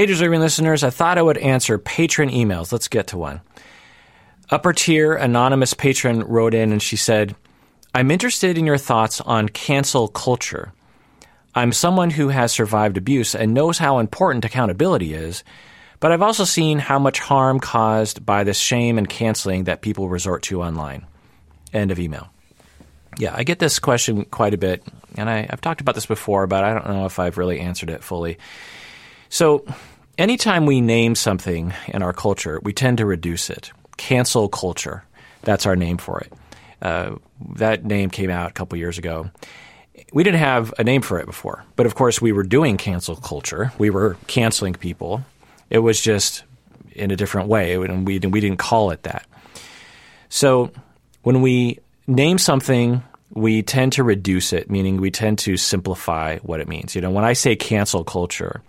Hey, deserving listeners, I thought I would answer patron emails. Let's get to one. Upper tier anonymous patron wrote in and she said, I'm interested in your thoughts on cancel culture. I'm someone who has survived abuse and knows how important accountability is, but I've also seen how much harm caused by this shame and canceling that people resort to online. End of email. Yeah, I get this question quite a bit, and I, have talked about this before, but I don't know if I've really answered it fully. So, anytime we name something in our culture, we tend to reduce it. Cancel culture. That's our name for it. Uh, that name came out a couple years ago. We didn't have a name for it before, but of course we were doing cancel culture. We were canceling people. It was just in a different way, and we we didn't call it that. So when we name something, we tend to reduce it, meaning we tend to simplify what it means. You know, when I say cancel culture,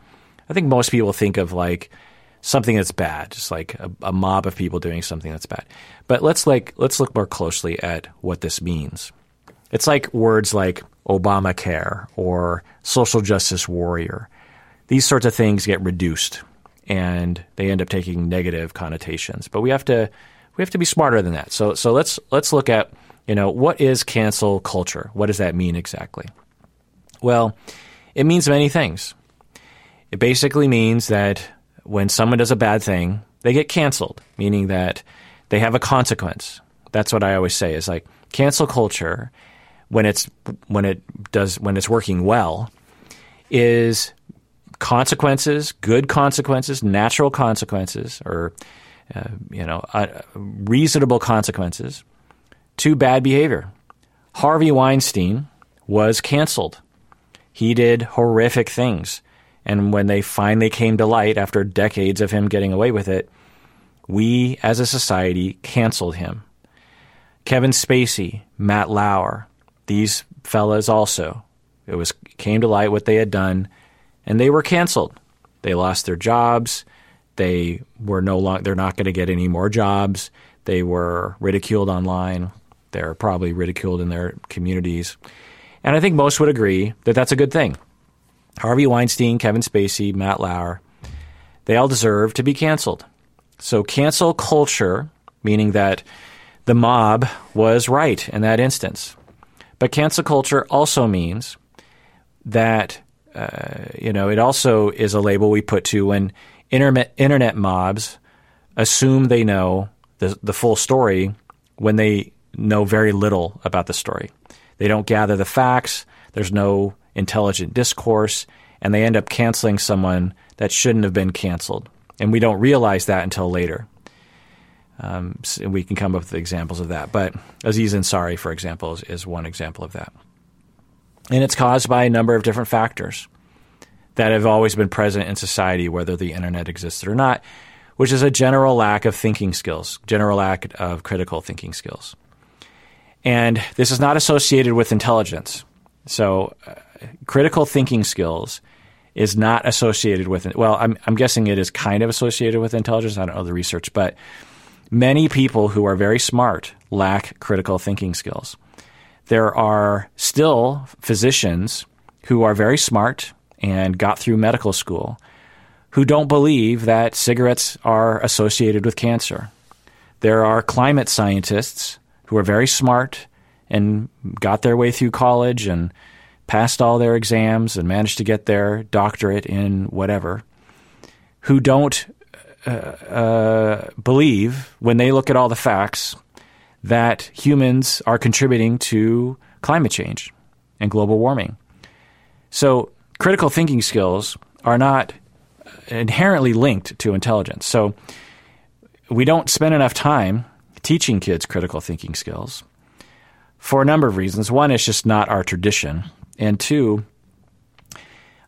I think most people think of like something that's bad, just like a, a, mob of people doing something that's bad. But let's like let's look more closely at what this means. It's like words like Obamacare or social justice warrior. These sorts of things get reduced and they end up taking negative connotations. But we have to we have to be smarter than that. So so let's let's look at, you know, what is cancel culture? What does that mean exactly? Well, it means many things. It basically means that when someone does a bad thing, they get canceled, meaning that they have a consequence. That's what I always say is like cancel culture when it's when it does when it's working well is consequences, good consequences, natural consequences, or uh, you know uh, reasonable consequences to bad behavior. Harvey Weinstein was canceled. He did horrific things. And when they finally came to light after decades of him getting away with it, we as a society canceled him. Kevin Spacey, Matt Lauer, these fellas also. It was came to light what they had done, and they were canceled. They lost their jobs. They were no longer. They're not going to get any more jobs. They were ridiculed online. They're probably ridiculed in their communities, and I think most would agree that that's a good thing. Harvey Weinstein, Kevin Spacey, Matt Lauer, they all deserve to be canceled. So, cancel culture, meaning that the mob was right in that instance. But cancel culture also means that, uh, you know, it also is a label we put to when internet, internet mobs assume they know the, the full story when they know very little about the story. They don't gather the facts. There's no intelligent discourse, and they end up canceling someone that shouldn't have been canceled. And we don't realize that until later. Um, so we can come up with examples of that. But Aziz Ansari, for example, is, is one example of that. And it's caused by a number of different factors that have always been present in society, whether the internet existed or not, which is a general lack of thinking skills, general lack of critical thinking skills. And this is not associated with intelligence. So, uh, critical thinking skills is not associated with well I'm, I'm guessing it is kind of associated with intelligence i don't know the research but many people who are very smart lack critical thinking skills. There are still physicians who are very smart and got through medical school who don't believe that cigarettes are associated with cancer. There are climate scientists who are very smart and got their way through college and passed all their exams and managed to get their doctorate in whatever, who don't uh, uh, believe, when they look at all the facts, that humans are contributing to climate change and global warming. So, critical thinking skills are not inherently linked to intelligence. So, we don't spend enough time teaching kids critical thinking skills for a number of reasons. One is just not our tradition. And two,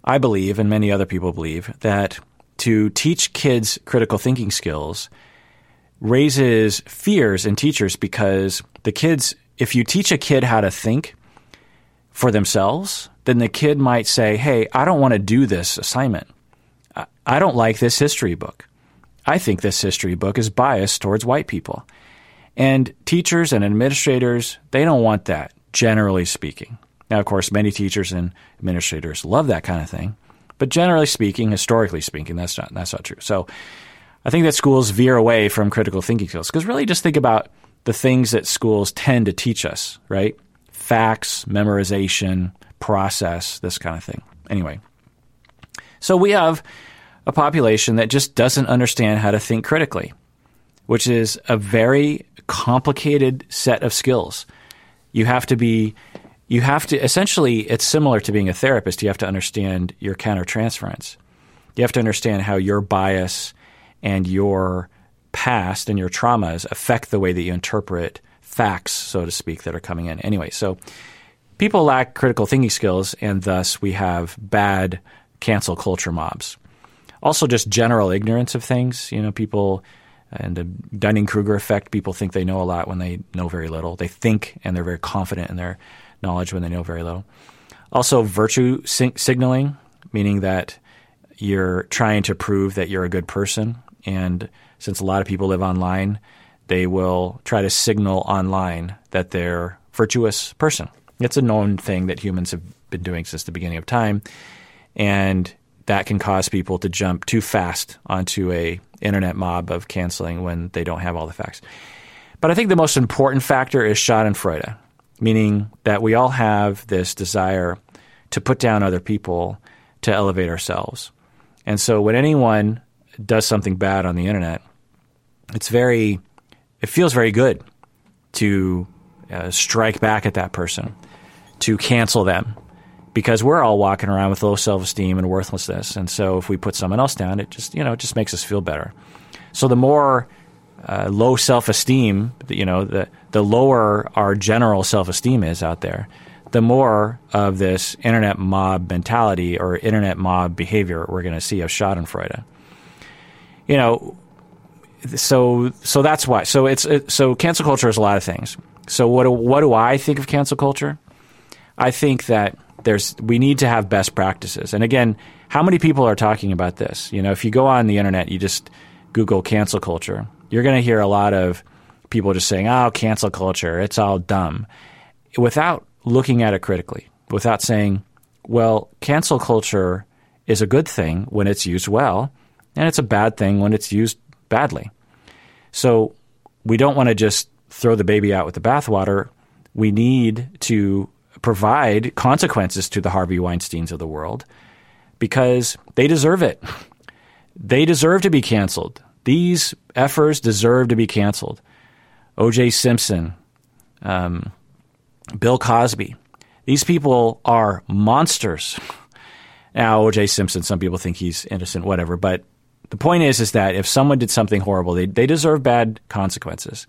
I believe, and many other people believe, that to teach kids critical thinking skills raises fears in teachers because the kids, if you teach a kid how to think for themselves, then the kid might say, Hey, I don't want to do this assignment. I don't like this history book. I think this history book is biased towards white people. And teachers and administrators, they don't want that, generally speaking. Now, of course, many teachers and administrators love that kind of thing, but generally speaking, historically speaking, that's not that's not true. So I think that schools veer away from critical thinking skills because really just think about the things that schools tend to teach us, right? Facts, memorization, process, this kind of thing. Anyway, so we have a population that just doesn't understand how to think critically, which is a very complicated set of skills. You have to be you have to essentially it's similar to being a therapist. You have to understand your countertransference. You have to understand how your bias and your past and your traumas affect the way that you interpret facts, so to speak, that are coming in. Anyway, so people lack critical thinking skills, and thus we have bad cancel culture mobs. Also, just general ignorance of things. You know, people and the Dunning Kruger effect. People think they know a lot when they know very little. They think and they're very confident in their knowledge when they know very little. Also, virtue signaling, meaning that you're trying to prove that you're a good person. And since a lot of people live online, they will try to signal online that they're virtuous person. It's a known thing that humans have been doing since the beginning of time. And that can cause people to jump too fast onto a internet mob of canceling when they don't have all the facts. But I think the most important factor is Schadenfreude, meaning that we all have this desire to put down other people to elevate ourselves. And so when anyone does something bad on the internet, it's very, it feels very good to uh, strike back at that person, to cancel them, because we're all walking around with low self esteem and worthlessness. And so if we put someone else down, it just you know it just makes us feel better. So the more uh, low self esteem, you know, the the lower our general self esteem is out there, the more of this internet mob mentality or internet mob behavior we're going to see of Schadenfreude. You know, so so that's why. So it's it, so cancel culture is a lot of things. So what do, what do I think of cancel culture? I think that there's we need to have best practices. And again, how many people are talking about this? You know, if you go on the internet, you just Google cancel culture, you're going to hear a lot of people just saying, "Oh, cancel culture, it's all dumb," without looking at it critically, without saying, "Well, cancel culture is a good thing when it's used well, and it's a bad thing when it's used badly." So, we don't want to just throw the baby out with the bathwater. We need to provide consequences to the Harvey Weinsteins of the world because they deserve it. They deserve to be canceled. These efforts deserve to be canceled. O.J. Simpson, um, Bill Cosby. These people are monsters. Now, O.J. Simpson, some people think he's innocent, whatever. But the point is, is that if someone did something horrible, they, they deserve bad consequences,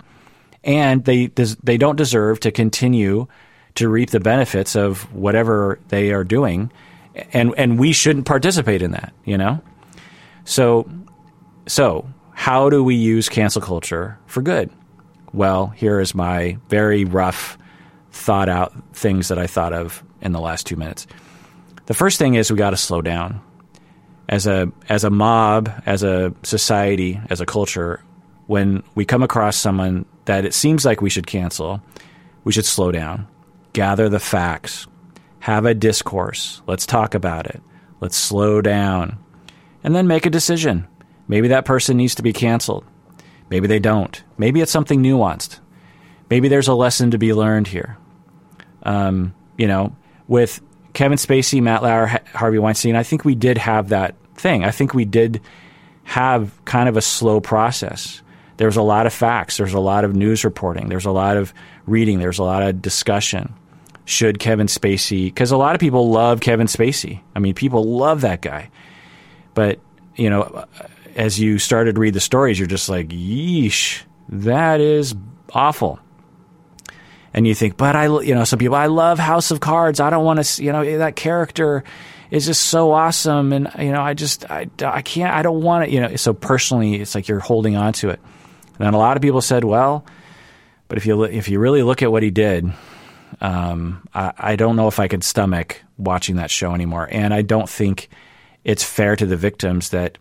and they they don't deserve to continue to reap the benefits of whatever they are doing, and and we shouldn't participate in that. You know, so so how do we use cancel culture for good? Well, here is my very rough, thought out things that I thought of in the last two minutes. The first thing is we got to slow down. As a as a mob, as a society, as a culture, when we come across someone that it seems like we should cancel, we should slow down gather the facts, have a discourse. Let's talk about it. Let's slow down. And then make a decision. Maybe that person needs to be canceled. Maybe they don't. Maybe it's something nuanced. Maybe there's a lesson to be learned here. Um, you know, with Kevin Spacey, Matt Lauer, Harvey Weinstein, I think we did have that thing. I think we did have kind of a slow process. There's a lot of facts. There's a lot of news reporting. There's a lot of reading. There's a lot of discussion should Kevin Spacey, because a lot of people love Kevin Spacey. I mean, people love that guy. But, you know, as you started to read the stories, you're just like, yeesh, that is awful. And you think, but I, you know, some people, I love House of Cards. I don't want to, you know, that character is just so awesome. And, you know, I just, I, I can't, I don't want it, you know. So personally, it's like you're holding on to it. And then a lot of people said, well, but if you, if you really look at what he did, um, I, I don't know if I could stomach watching that show anymore. And I don't think it's fair to the victims that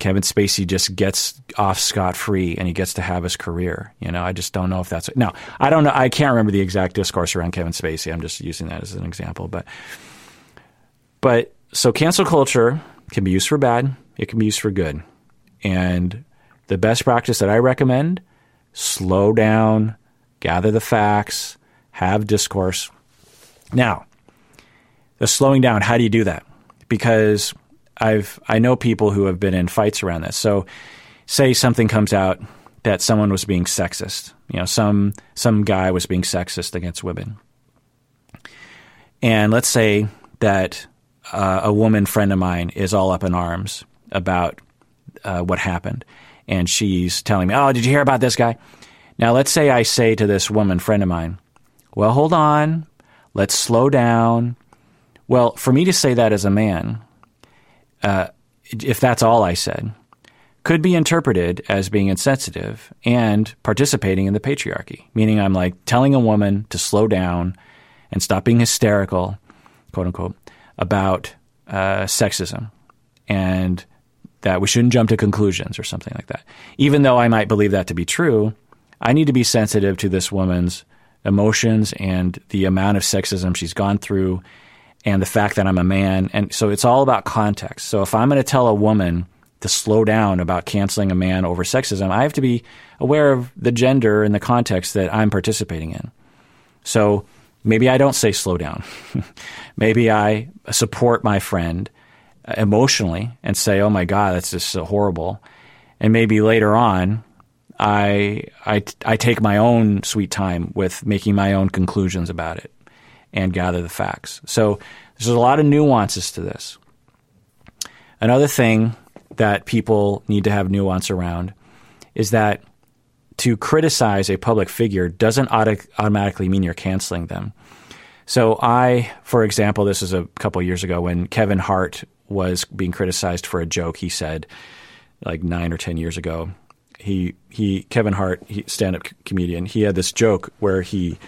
Kevin Spacey just gets off scot free and he gets to have his career. You know, I just don't know if that's no. I don't know. I can't remember the exact discourse around Kevin Spacey. I'm just using that as an example, but but so cancel culture can be used for bad, it can be used for good. And the best practice that I recommend slow down, gather the facts, have discourse. Now, the slowing down, how do you do that? Because I've I know people who have been in fights around this. So say something comes out that someone was being sexist. You know, some some guy was being sexist against women. And let's say that uh, a woman friend of mine is all up in arms about uh, what happened, and she's telling me, "Oh, did you hear about this guy?" Now, let's say I say to this woman friend of mine, "Well, hold on, let's slow down." Well, for me to say that as a man, uh, if that's all I said, could be interpreted as being insensitive and participating in the patriarchy, meaning I'm like telling a woman to slow down and stop being hysterical, quote unquote, about uh, sexism and that we shouldn't jump to conclusions or something like that. Even though I might believe that to be true, I need to be sensitive to this woman's emotions and the amount of sexism she's gone through and the fact that I'm a man. And so it's all about context. So if I'm going to tell a woman to slow down about canceling a man over sexism, I have to be aware of the gender and the context that I'm participating in. So maybe I don't say slow down. maybe I support my friend uh, emotionally and say, "Oh my God, that's just so horrible." And maybe later on, I, I I take my own sweet time with making my own conclusions about it and gather the facts. So there's a lot of nuances to this. Another thing that people need to have nuance around is that to criticize a public figure doesn't auto- automatically mean you're canceling them. So I, for example, this is a couple years ago when Kevin Hart was being criticized for a joke he said like nine or ten years ago. He he Kevin Hart, he, stand-up comedian. He had this joke where he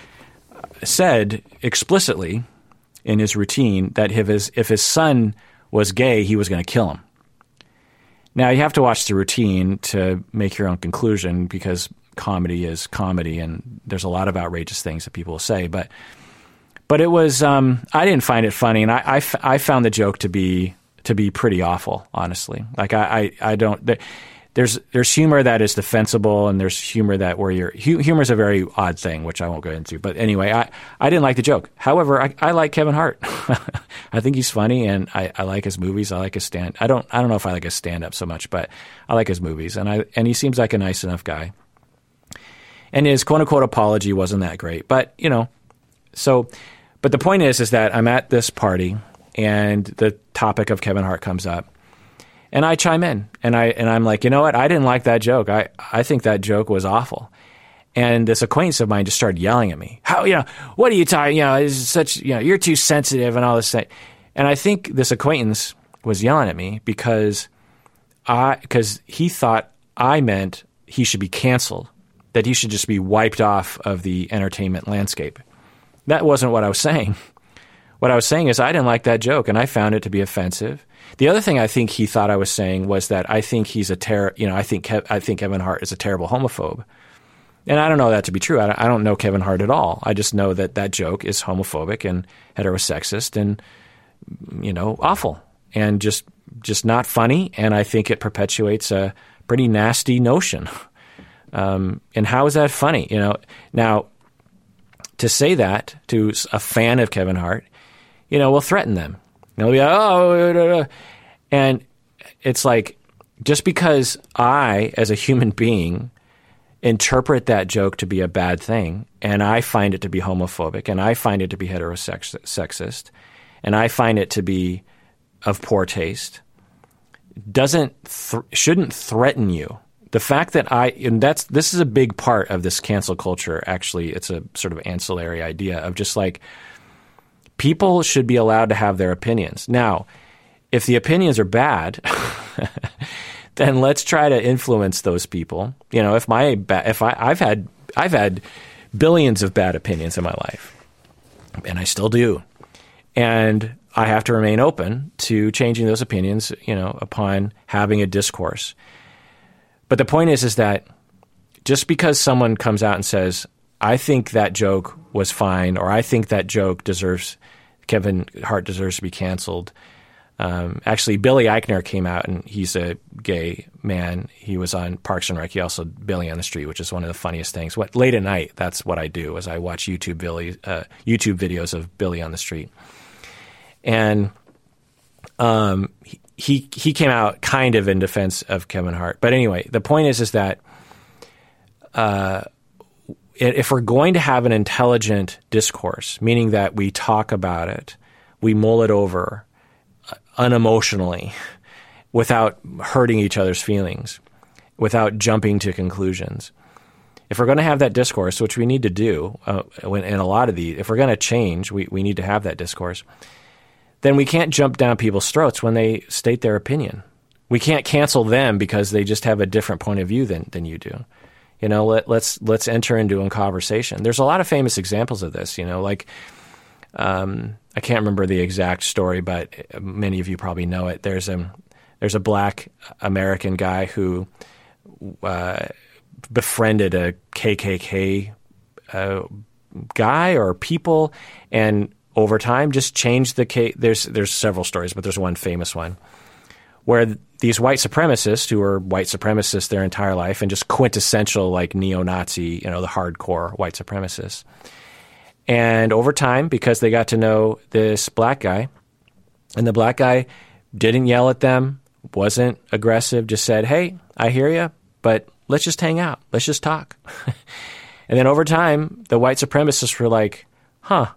said explicitly in his routine that if his if his son was gay, he was going to kill him. Now you have to watch the routine to make your own conclusion because comedy is comedy, and there's a lot of outrageous things that people will say. But but it was um, I didn't find it funny, and I, I, f- I found the joke to be to be pretty awful, honestly. Like I I, I don't. The, there's there's humor that is defensible, and there's humor that where you're humor is a very odd thing, which I won't go into. But anyway, I, I didn't like the joke. However, I, I like Kevin Hart. I think he's funny, and I, I like his movies. I like his stand. I don't I don't know if I like his stand up so much, but I like his movies, and I and he seems like a nice enough guy. And his quote unquote apology wasn't that great, but you know, so. But the point is, is that I'm at this party, and the topic of Kevin Hart comes up and I chime in and I and I'm like, you know what? I didn't like that joke. I I think that joke was awful. And this acquaintance of mine just started yelling at me. How you know? What are you talking? You know, it's such you know, you're too sensitive and all this. And I think this acquaintance was yelling at me because I because he thought I meant he should be canceled, that he should just be wiped off of the entertainment landscape. That wasn't what I was saying. What I was saying is I didn't like that joke and I found it to be offensive the other thing I think he thought I was saying was that I think he's a ter- you know, I think Kev- I think Kevin Hart is a terrible homophobe. And I don't know that to be true. I don't know Kevin Hart at all. I just know that that joke is homophobic and heterosexist and you know, awful and just just not funny and I think it perpetuates a pretty nasty notion. Um, and how is that funny? You know, now to say that to a fan of Kevin Hart, you know, we'll threaten them. They'll be like, oh, and it's like just because I, as a human being, interpret that joke to be a bad thing, and I find it to be homophobic, and I find it to be heterosexist, and I find it to be of poor taste, doesn't th- shouldn't threaten you. The fact that I and that's this is a big part of this cancel culture. Actually, it's a sort of ancillary idea of just like people should be allowed to have their opinions. Now, if the opinions are bad, then let's try to influence those people. You know, if my if I I've had I've had billions of bad opinions in my life, and I still do, and I have to remain open to changing those opinions. You know, upon having a discourse. But the point is, is that just because someone comes out and says, "I think that joke was fine," or "I think that joke deserves Kevin Hart deserves to be canceled. Um, actually, Billy Eichner came out, and he's a gay man. He was on Parks and Rec. He also Billy on the Street, which is one of the funniest things. What late at night, that's what I do. Is I watch YouTube Billy uh, YouTube videos of Billy on the Street, and um, he he came out kind of in defense of Kevin Hart. But anyway, the point is is that uh, if we're going to have an intelligent discourse, meaning that we talk about it, we mull it over uh, unemotionally, without hurting each other's feelings, without jumping to conclusions. If we're going to have that discourse, which we need to do uh, in a lot of these, if we're going to change, we, we need to have that discourse then we can't jump down people's throats when they state their opinion. We can't cancel them because they just have a different point of view than, than you do. You know, let, let's let's enter into a conversation. There's a lot of famous examples of this. You know, like um, I can't remember the exact story, but many of you probably know it. There's a there's a black American guy who uh, befriended a KKK uh, guy or people, and over time just changed the case. There's there's several stories, but there's one famous one where these white supremacists who were white supremacists their entire life and just quintessential like neo-Nazi, you know, the hardcore white supremacists. And over time, because they got to know this black guy, and the black guy didn't yell at them, wasn't aggressive, just said, "Hey, I hear you, but let's just hang out. Let's just talk." and then over time, the white supremacists were like, "Huh,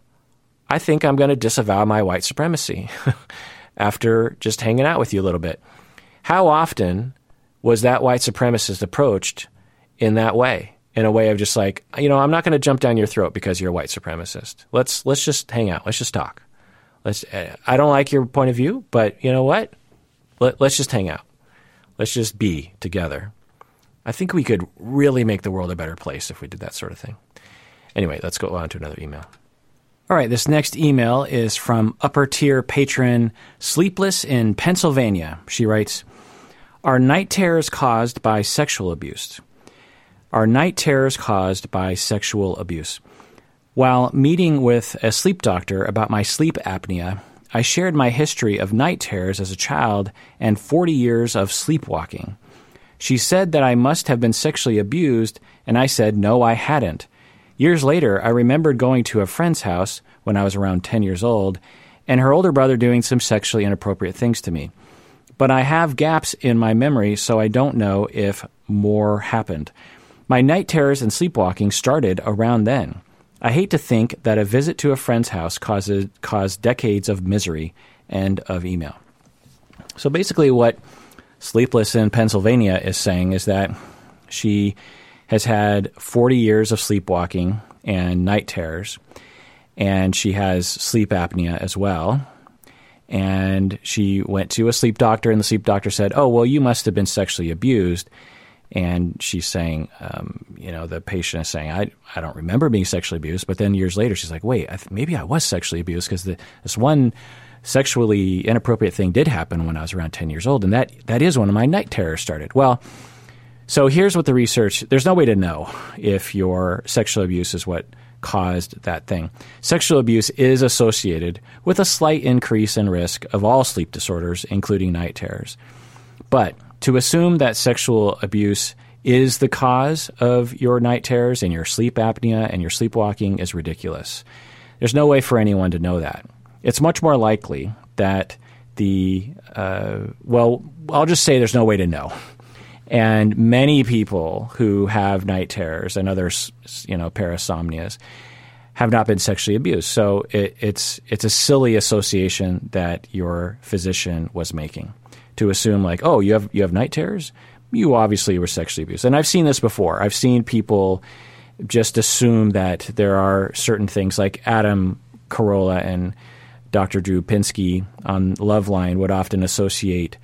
I think I'm going to disavow my white supremacy after just hanging out with you a little bit. How often was that white supremacist approached in that way? In a way of just like, you know, I'm not going to jump down your throat because you're a white supremacist. Let's let's just hang out. Let's just talk. Let's. Eh, I don't like your point of view, but you know what? Let, let's just hang out. Let's just be together. I think we could really make the world a better place if we did that sort of thing. Anyway, let's go on to another email. All right, this next email is from upper tier patron Sleepless in Pennsylvania. She writes Are night terrors caused by sexual abuse? Are night terrors caused by sexual abuse? While meeting with a sleep doctor about my sleep apnea, I shared my history of night terrors as a child and 40 years of sleepwalking. She said that I must have been sexually abused, and I said no, I hadn't. Years later, I remembered going to a friend's house when I was around 10 years old and her older brother doing some sexually inappropriate things to me. But I have gaps in my memory, so I don't know if more happened. My night terrors and sleepwalking started around then. I hate to think that a visit to a friend's house causes, caused decades of misery. and of email. So basically, what Sleepless in Pennsylvania is saying is that she has had 40 years of sleepwalking and night terrors, and she has sleep apnea as well. And she went to a sleep doctor, and the sleep doctor said, Oh, well, you must have been sexually abused. And she's saying, um, you know, the patient is saying, I, I don't remember being sexually abused. But then years later, she's like, wait, I th- maybe I was sexually abused because this one sexually inappropriate thing did happen when I was around 10 years old. And that, that is when my night terrors started. Well, so here's what the research there's no way to know if your sexual abuse is what caused that thing. Sexual abuse is associated with a slight increase in risk of all sleep disorders, including night terrors. But to assume that sexual abuse is the cause of your night terrors and your sleep apnea and your sleepwalking is ridiculous. There's no way for anyone to know that. It's much more likely that the, uh, well, I'll just say there's no way to know and many people who have night terrors and other, you know, parasomnias have not been sexually abused. So it, it's it's a silly association that your physician was making to assume like, oh, you have you have night terrors, you obviously were sexually abused. And I've seen this before. I've seen people just assume that there are certain things like Adam Carolla and Dr. Drew Pinsky on Loveline would often associate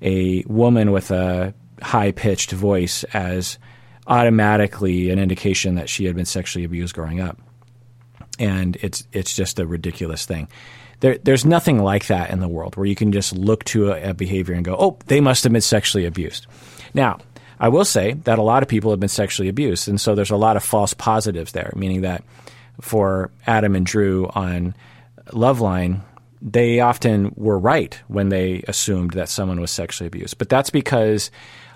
a woman with a high pitched voice as automatically an indication that she had been sexually abused growing up. And it's it's just a ridiculous thing. There, there's nothing like that in the world where you can just look to a, a behavior and go, oh, they must have been sexually abused. Now, I will say that a lot of people have been sexually abused, and so there's a lot of false positives there, meaning that for Adam and Drew on Loveline, they often were right when they assumed that someone was sexually abused. But that's because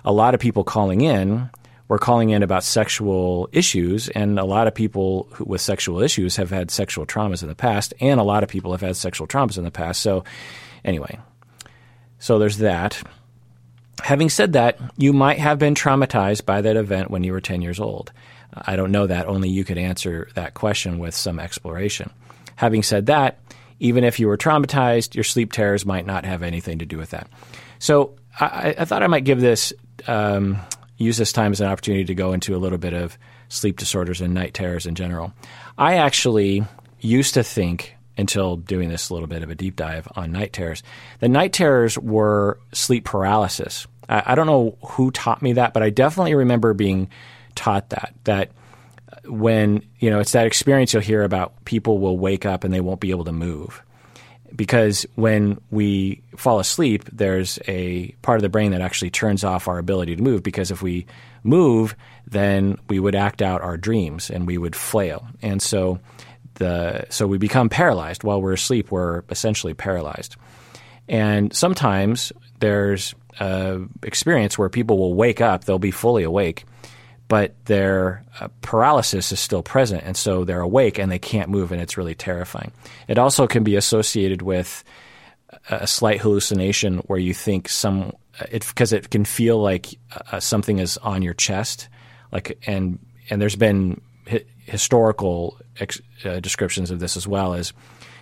a lot of people calling in were calling in about sexual issues, and a lot of people who, with sexual issues have had sexual traumas in the past, and a lot of people have had sexual traumas in the past. So, anyway, so there's that. Having said that, you might have been traumatized by that event when you were 10 years old. I don't know that. Only you could answer that question with some exploration. Having said that, even if you were traumatized, your sleep terrors might not have anything to do with that. So I, I thought I might give this, um, use this time as an opportunity to go into a little bit of sleep disorders and night terrors in general. I actually used to think until doing this little bit of a deep dive on night terrors. The night terrors were sleep paralysis. I, I, don't know who taught me that, but I definitely remember being taught that. That when you know it's that experience you'll hear about people will wake up and they won't be able to move because when we fall asleep there's a part of the brain that actually turns off our ability to move because if we move then we would act out our dreams and we would flail. And so the so we become paralyzed. While we're asleep we're essentially paralyzed. And sometimes there's a experience where people will wake up they'll be fully awake but their uh, paralysis is still present, and so they're awake and they can't move, and it's really terrifying. It also can be associated with a slight hallucination where you think some because it, it, can feel like uh, something is on your chest, like and and there's been hi- historical ex- uh, descriptions of this as well as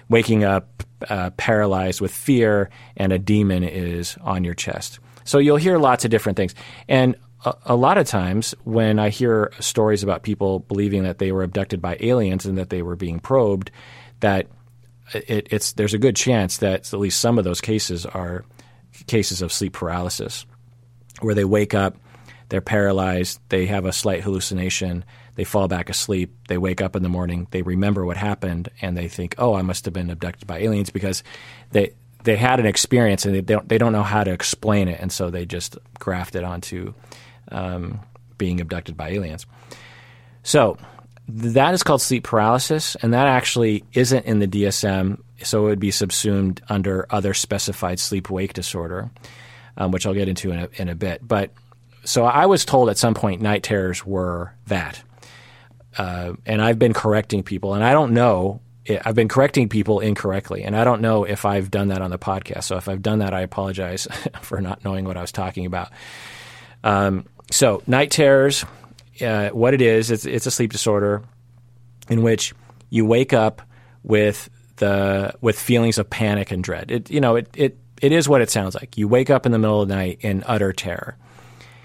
waking up uh, paralyzed with fear and a demon is on your chest. So you'll hear lots of different things, and a, lot of times when I hear stories about people believing that they were abducted by aliens and that they were being probed, that it, it's there's a good chance that at least some of those cases are cases of sleep paralysis, where they wake up, they're paralyzed, they have a slight hallucination, they fall back asleep, they wake up in the morning, they remember what happened, and they think, "Oh, I must have been abducted by aliens," because they they had an experience and they don't they don't know how to explain it, and so they just graft it onto um, being abducted by aliens. So that is called sleep paralysis, and that actually isn't in the DSM, so it would be subsumed under other specified sleep wake disorder, um, which I'll get into in a, in a bit. But so I was told at some point night terrors were that. Uh, and I've been correcting people, and I don't know. I've been correcting people incorrectly, and I don't know if I've done that on the podcast. So if I've done that, I apologize for not knowing what I was talking about. Um, so, night terrors, uh, what it is, it's, it's a sleep disorder in which you wake up with the with feelings of panic and dread. It you know it it it is what it sounds like. You wake up in the middle of the night in utter terror.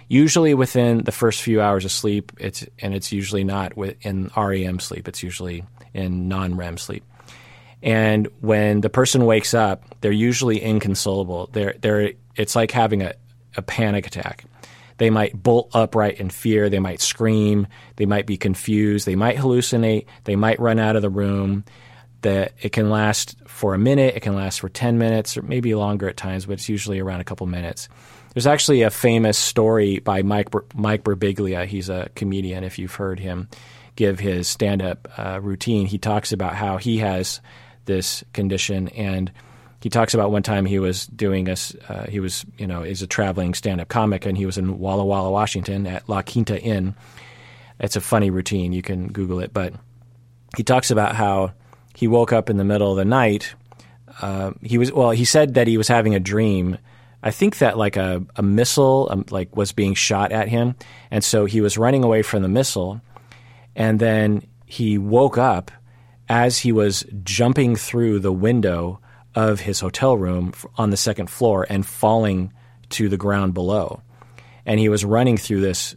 Usually within the first few hours of sleep, it's and it's usually not in REM sleep. It's usually in non-REM sleep. And when the person wakes up, they're usually inconsolable. They're they're it's like having a, a panic attack. They might bolt upright in fear. They might scream. They might be confused. They might hallucinate. They might run out of the room. That it can last for a minute. It can last for 10 minutes or maybe longer at times, but it's usually around a couple minutes. There's actually a famous story by Mike, Mike Birbiglia. He's a comedian, if you've heard him give his stand up uh, routine. He talks about how he has this condition and – he talks about one time he was doing a uh, he was you know is a traveling stand up comic and he was in Walla Walla, Washington at La Quinta Inn. It's a funny routine. You can Google it, but he talks about how he woke up in the middle of the night. Uh, he was well. He said that he was having a dream. I think that like a, a missile um, like was being shot at him, and so he was running away from the missile, and then he woke up as he was jumping through the window of his hotel room on the second floor and falling to the ground below. And he was running through this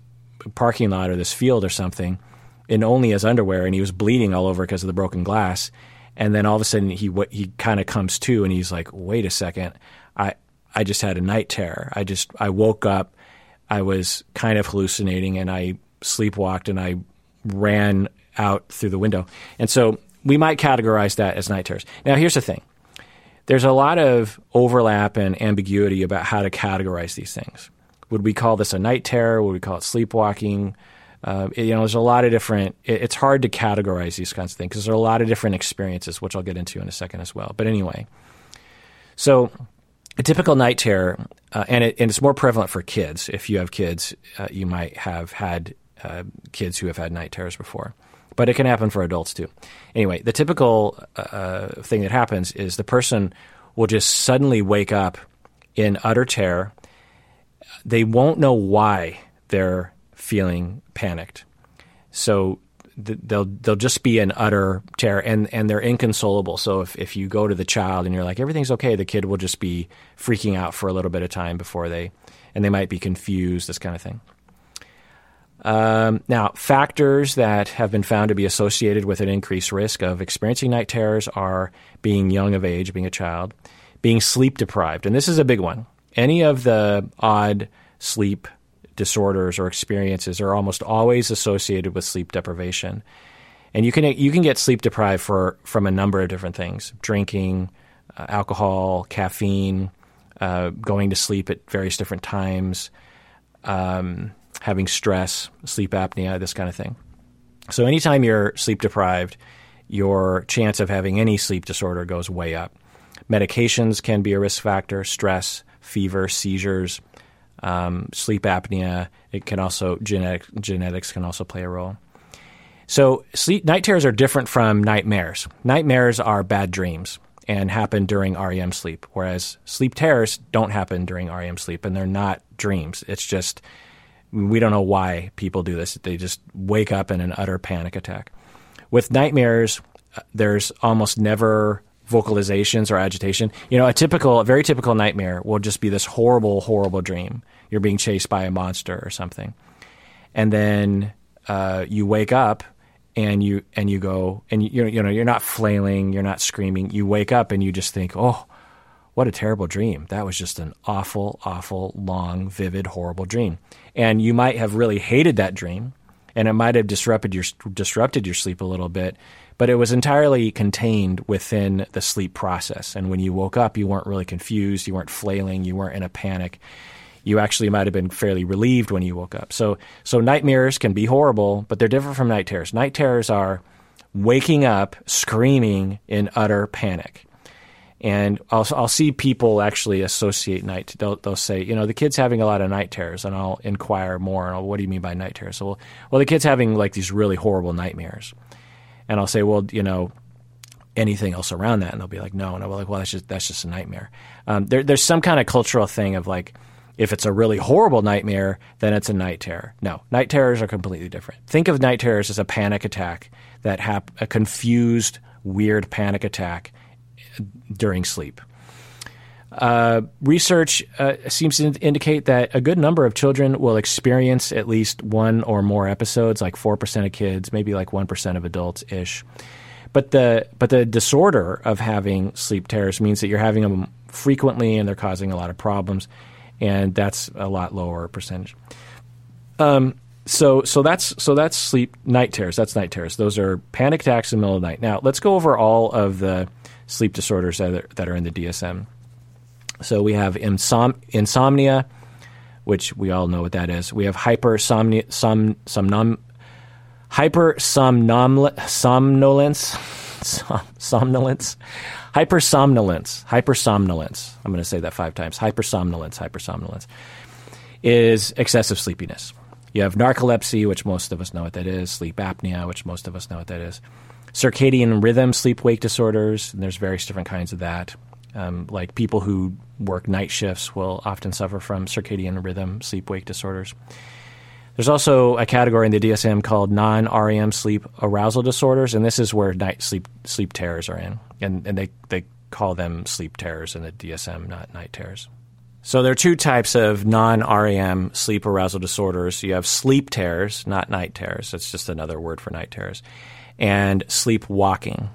parking lot or this field or something in only his underwear and he was bleeding all over because of the broken glass. And then all of a sudden he he kind of comes to and he's like, "Wait a second. I I just had a night terror. I just I woke up. I was kind of hallucinating and I sleepwalked and I ran out through the window." And so we might categorize that as night terrors. Now, here's the thing there's a lot of overlap and ambiguity about how to categorize these things. Would we call this a night terror? Would we call it sleepwalking? Uh, you know, there's a lot of different. It, it's hard to categorize these kinds of things because there are a lot of different experiences, which I'll get into in a second as well. But anyway, So, a typical night terror, uh, and, it, and, it's more prevalent for kids. If you have kids, uh, you might have had uh, kids who have had night terrors before, but it can happen for adults too. Anyway, the typical uh, thing that happens is the person will just suddenly wake up in utter terror. They won't know why they're feeling panicked. So they'll they'll just be in utter terror and and they're inconsolable. So if if you go to the child and you're like everything's okay, the kid will just be freaking out for a little bit of time before they and they might be confused, this kind of thing. Um, now, factors that have been found to be associated with an increased risk of experiencing night terrors are being young of age, being a child, being sleep deprived, and this is a big one. Any of the odd sleep disorders or experiences are almost always associated with sleep deprivation. And you can you can get sleep deprived for from a number of different things: drinking, uh, alcohol, caffeine, uh, going to sleep at various different times, um, having stress, sleep apnea, this kind of thing. So anytime you're sleep deprived, your chance of having any sleep disorder goes way up. Medications can be a risk factor: stress, fever, seizures, um, sleep apnea. It can also genetic, genetics can also play a role. So sleep night terrors are different from nightmares. Nightmares are bad dreams and happen during REM sleep, whereas sleep terrors don't happen during REM sleep and they're not dreams. It's just we don't know why people do this. They just wake up in an utter panic attack. With nightmares, uh, there's almost never vocalizations or agitation. You know, a typical, a very typical nightmare will just be this horrible, horrible dream. You're being chased by a monster or something, and then uh, you wake up and you and you go and you you know you're not flailing, you're not screaming. You wake up and you just think, oh. What a terrible dream. That was just an awful, awful, long, vivid, horrible dream. And you might have really hated that dream, and it might have disrupted your disrupted your sleep a little bit but it was entirely contained within the sleep process. And when you woke up, you weren't really confused, you weren't flailing, you weren't in a panic. You actually might have been fairly relieved when you woke up. So, so nightmares can be horrible, but they're different from night terrors. Night terrors are waking up screaming in utter panic. And I'll, I'll see people actually associate night. They'll, they'll say, you know, the kid's having a lot of night terrors, and I'll inquire more. And I'll, what do you mean by night terrors? So, well, well, the kid's having like these really horrible nightmares and I'll say, well, you know, anything else around that, and they'll be like, no, and I'll be like, well, that's just that's just a nightmare. Um, there, there's some kind of cultural thing of like, if it's a really horrible nightmare, then it's a night terror. No, night terrors are completely different. Think of night terrors as a panic attack that hap- a confused, weird panic attack during sleep. Uh, research uh, seems to indicate that a good number of children will experience at least one or more episodes, like 4% of kids, maybe like 1% of adults ish. But the, but the disorder of having sleep terrors means that you're having them frequently and they're causing a lot of problems, and that's a lot lower percentage. Um, so so that's so that's sleep night terrors. That's night terrors. Those are panic attacks in the middle of the night. Now let's go over all of the sleep disorders that are, that are in the DSM. So we have insom- insomnia, which we all know what that is. We have hypersomnia, som, somnom, hypersomnolence, som, somnolence, hypersomnolence, hypersomnolence. I'm going to say that five times. Hypersomnolence, hypersomnolence is excessive sleepiness. You have narcolepsy, which most of us know what that is, sleep apnea, which most of us know what that is, circadian rhythm sleep wake disorders, and there's various different kinds of that. Um, like people who work night shifts will often suffer from circadian rhythm sleep wake disorders. There's also a category in the DSM called non REM sleep arousal disorders, and this is where night sleep sleep terrors are in, and and they they call them sleep terrors in the DSM, not night terrors. So there are two types of non REM sleep arousal disorders. You have sleep terrors, not night terrors. That's just another word for night terrors, and sleepwalking.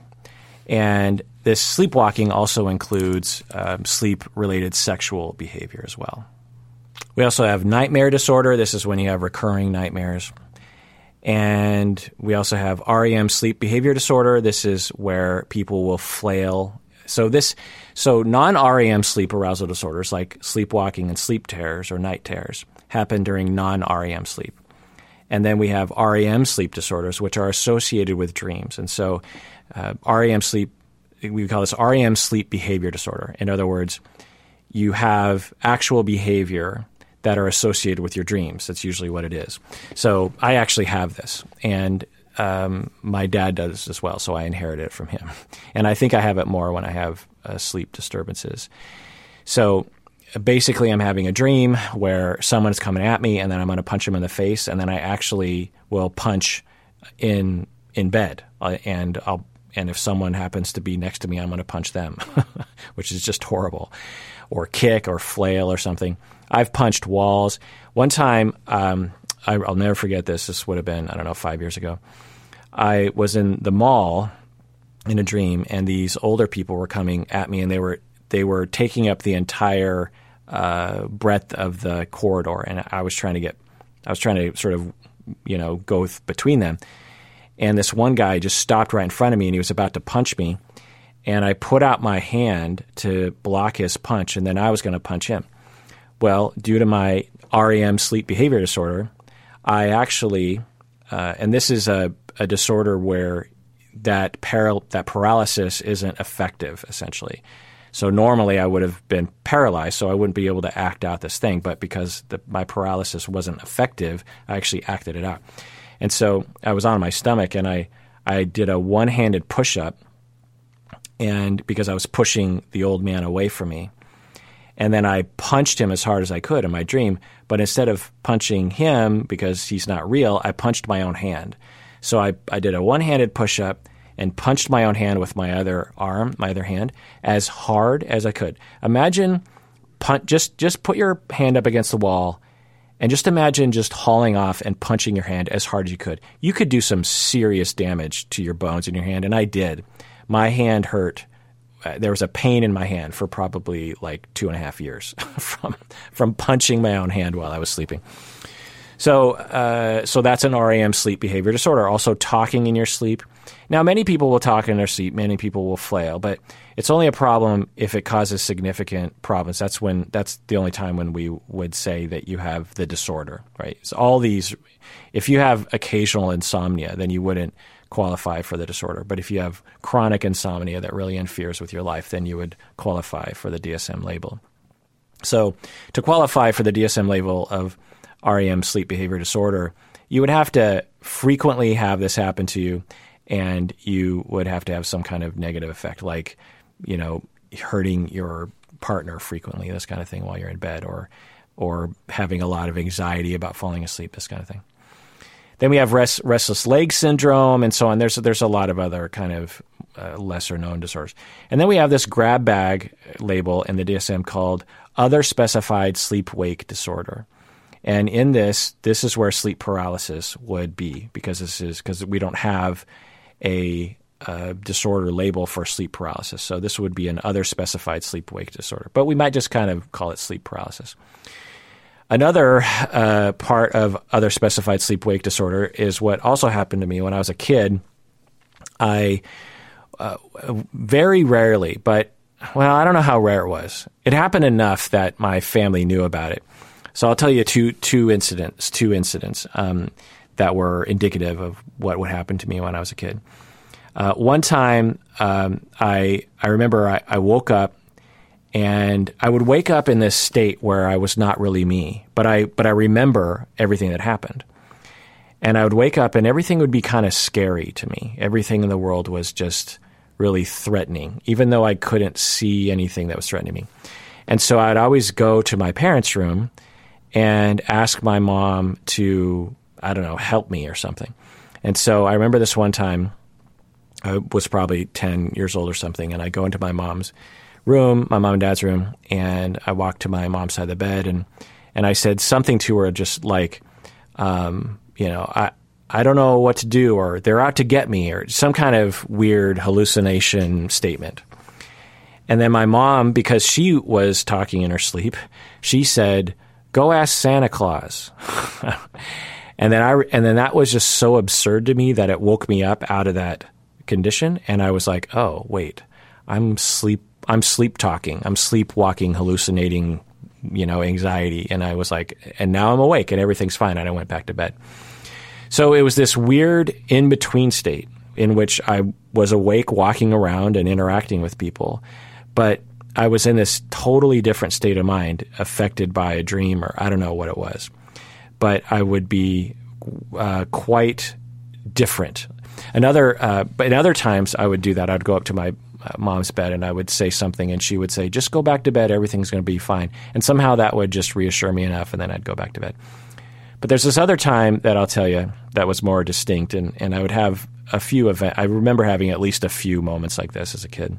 And this sleepwalking also includes um, sleep related sexual behavior as well. We also have nightmare disorder. This is when you have recurring nightmares. And we also have REM sleep behavior disorder. This is where people will flail. So this so non-REM sleep arousal disorders like sleepwalking and sleep terrors or night terrors happen during non-REM sleep. And then we have REM sleep disorders which are associated with dreams. And so uh, REM sleep we call this REM sleep behavior disorder. In other words, you have actual behavior that are associated with your dreams. That's usually what it is. So I actually have this, and um, my dad does as well. So I inherited it from him, and I think I have it more when I have uh, sleep disturbances. So basically, I'm having a dream where someone's coming at me, and then I'm going to punch him in the face, and then I actually will punch in in bed, uh, and I'll and if someone happens to be next to me, I'm going to punch them, which is just horrible, or kick or flail or something. I've punched walls. One time, um, I, will never forget this. This would have been I don't know five years ago. I was in the mall in a dream, and these older people were coming at me, and they were they were taking up the entire uh, breadth of the corridor, and I was trying to get I was trying to sort of you know go between them. And this one guy just stopped right in front of me and he was about to punch me. And i put out my hand to block his punch and then i was going to punch him. Well due to my rem sleep behavior disorder i actually uh, and this is a, a disorder where that paral- that paralysis isn't effective essentially so normally I would have been paralyzed, so I wouldn't be able to act out this thing. But because the, my paralysis wasn't effective, I actually acted it out. And so I was on my stomach and I, I did a one handed push up and because I was pushing the old man away from me. And then I punched him as hard as I could in my dream. But instead of punching him because he's not real, I punched my own hand. So I, I did a one handed push up and punched my own hand with my other arm, my other hand, as hard as I could. Imagine just just put your hand up against the wall and just imagine just hauling off and punching your hand as hard as you could. You could do some serious damage to your bones in your hand, and I did. My hand hurt. Uh, there was a pain in my hand for probably like two and a half years from from punching my own hand while I was sleeping. So, uh, so that's an REM sleep behavior disorder. Also, talking in your sleep. Now, many people will talk in their sleep. Many people will flail, but it's only a problem if it causes significant problems. That's when that's the only time when we would say that you have the disorder, right? So all these, if you have occasional insomnia, then you wouldn't qualify for the disorder. But if you have chronic insomnia that really interferes with your life, then you would qualify for the DSM label. So to qualify for the DSM label of REM sleep behavior disorder, you would have to frequently have this happen to you and you would have to have some kind of negative effect like you know, hurting your partner frequently, this kind of thing, while you're in bed, or or having a lot of anxiety about falling asleep, this kind of thing. Then we have rest, restless leg syndrome and so on. There's there's a lot of other kind of uh, lesser known disorders. And then we have this grab bag label in the DSM called other specified sleep wake disorder. And in this, this is where sleep paralysis would be because this is because we don't have a uh, disorder label for sleep paralysis. So this would be an other specified sleep wake disorder, but we might just kind of call it sleep paralysis. Another uh, part of other specified sleep wake disorder is what also happened to me when I was a kid. I uh, very rarely, but well, I don't know how rare it was. It happened enough that my family knew about it. So I'll tell you two two incidents, two incidents um, that were indicative of what would happen to me when I was a kid. Uh, one time, um, I I remember I, I, woke up, and I would wake up in this state where I was not really me, but I but I remember everything that happened, and I would wake up and everything would be kind of scary to me. Everything in the world was just really threatening, even though I couldn't see anything that was threatening me. And so I'd always go to my parents' room and ask my mom to I don't know help me or something. And so I remember this one time I was probably 10 years old or something, and I go into my mom's room, my mom and dad's room, and I walk to my mom's side of the bed, and and I said something to her, just like, um, you know, I I don't know what to do, or they're out to get me, or some kind of weird hallucination statement. And then my mom, because she was talking in her sleep, she said, "Go ask Santa Claus." and then I and then that was just so absurd to me that it woke me up out of that condition, and I was like, oh wait, I'm sleep I'm sleep talking, I'm sleepwalking, hallucinating, you know, anxiety, and I was like, and now I'm awake and everything's fine, and I went back to bed. So it was this weird in between state in which I was awake, walking around, and interacting with people. But I was in this totally different state of mind, affected by a dream, or I don't know what it was. But I would be uh, quite different. Another, uh, but in other times, I would do that. I'd go up to my uh, mom's bed and I would say something, and she would say, "Just go back to bed. Everything's going to be fine." And somehow that would just reassure me enough, and then I'd go back to bed. But there's this other time that I'll tell you that was more distinct, and, and I would have a few events. I remember having at least a few moments like this as a kid.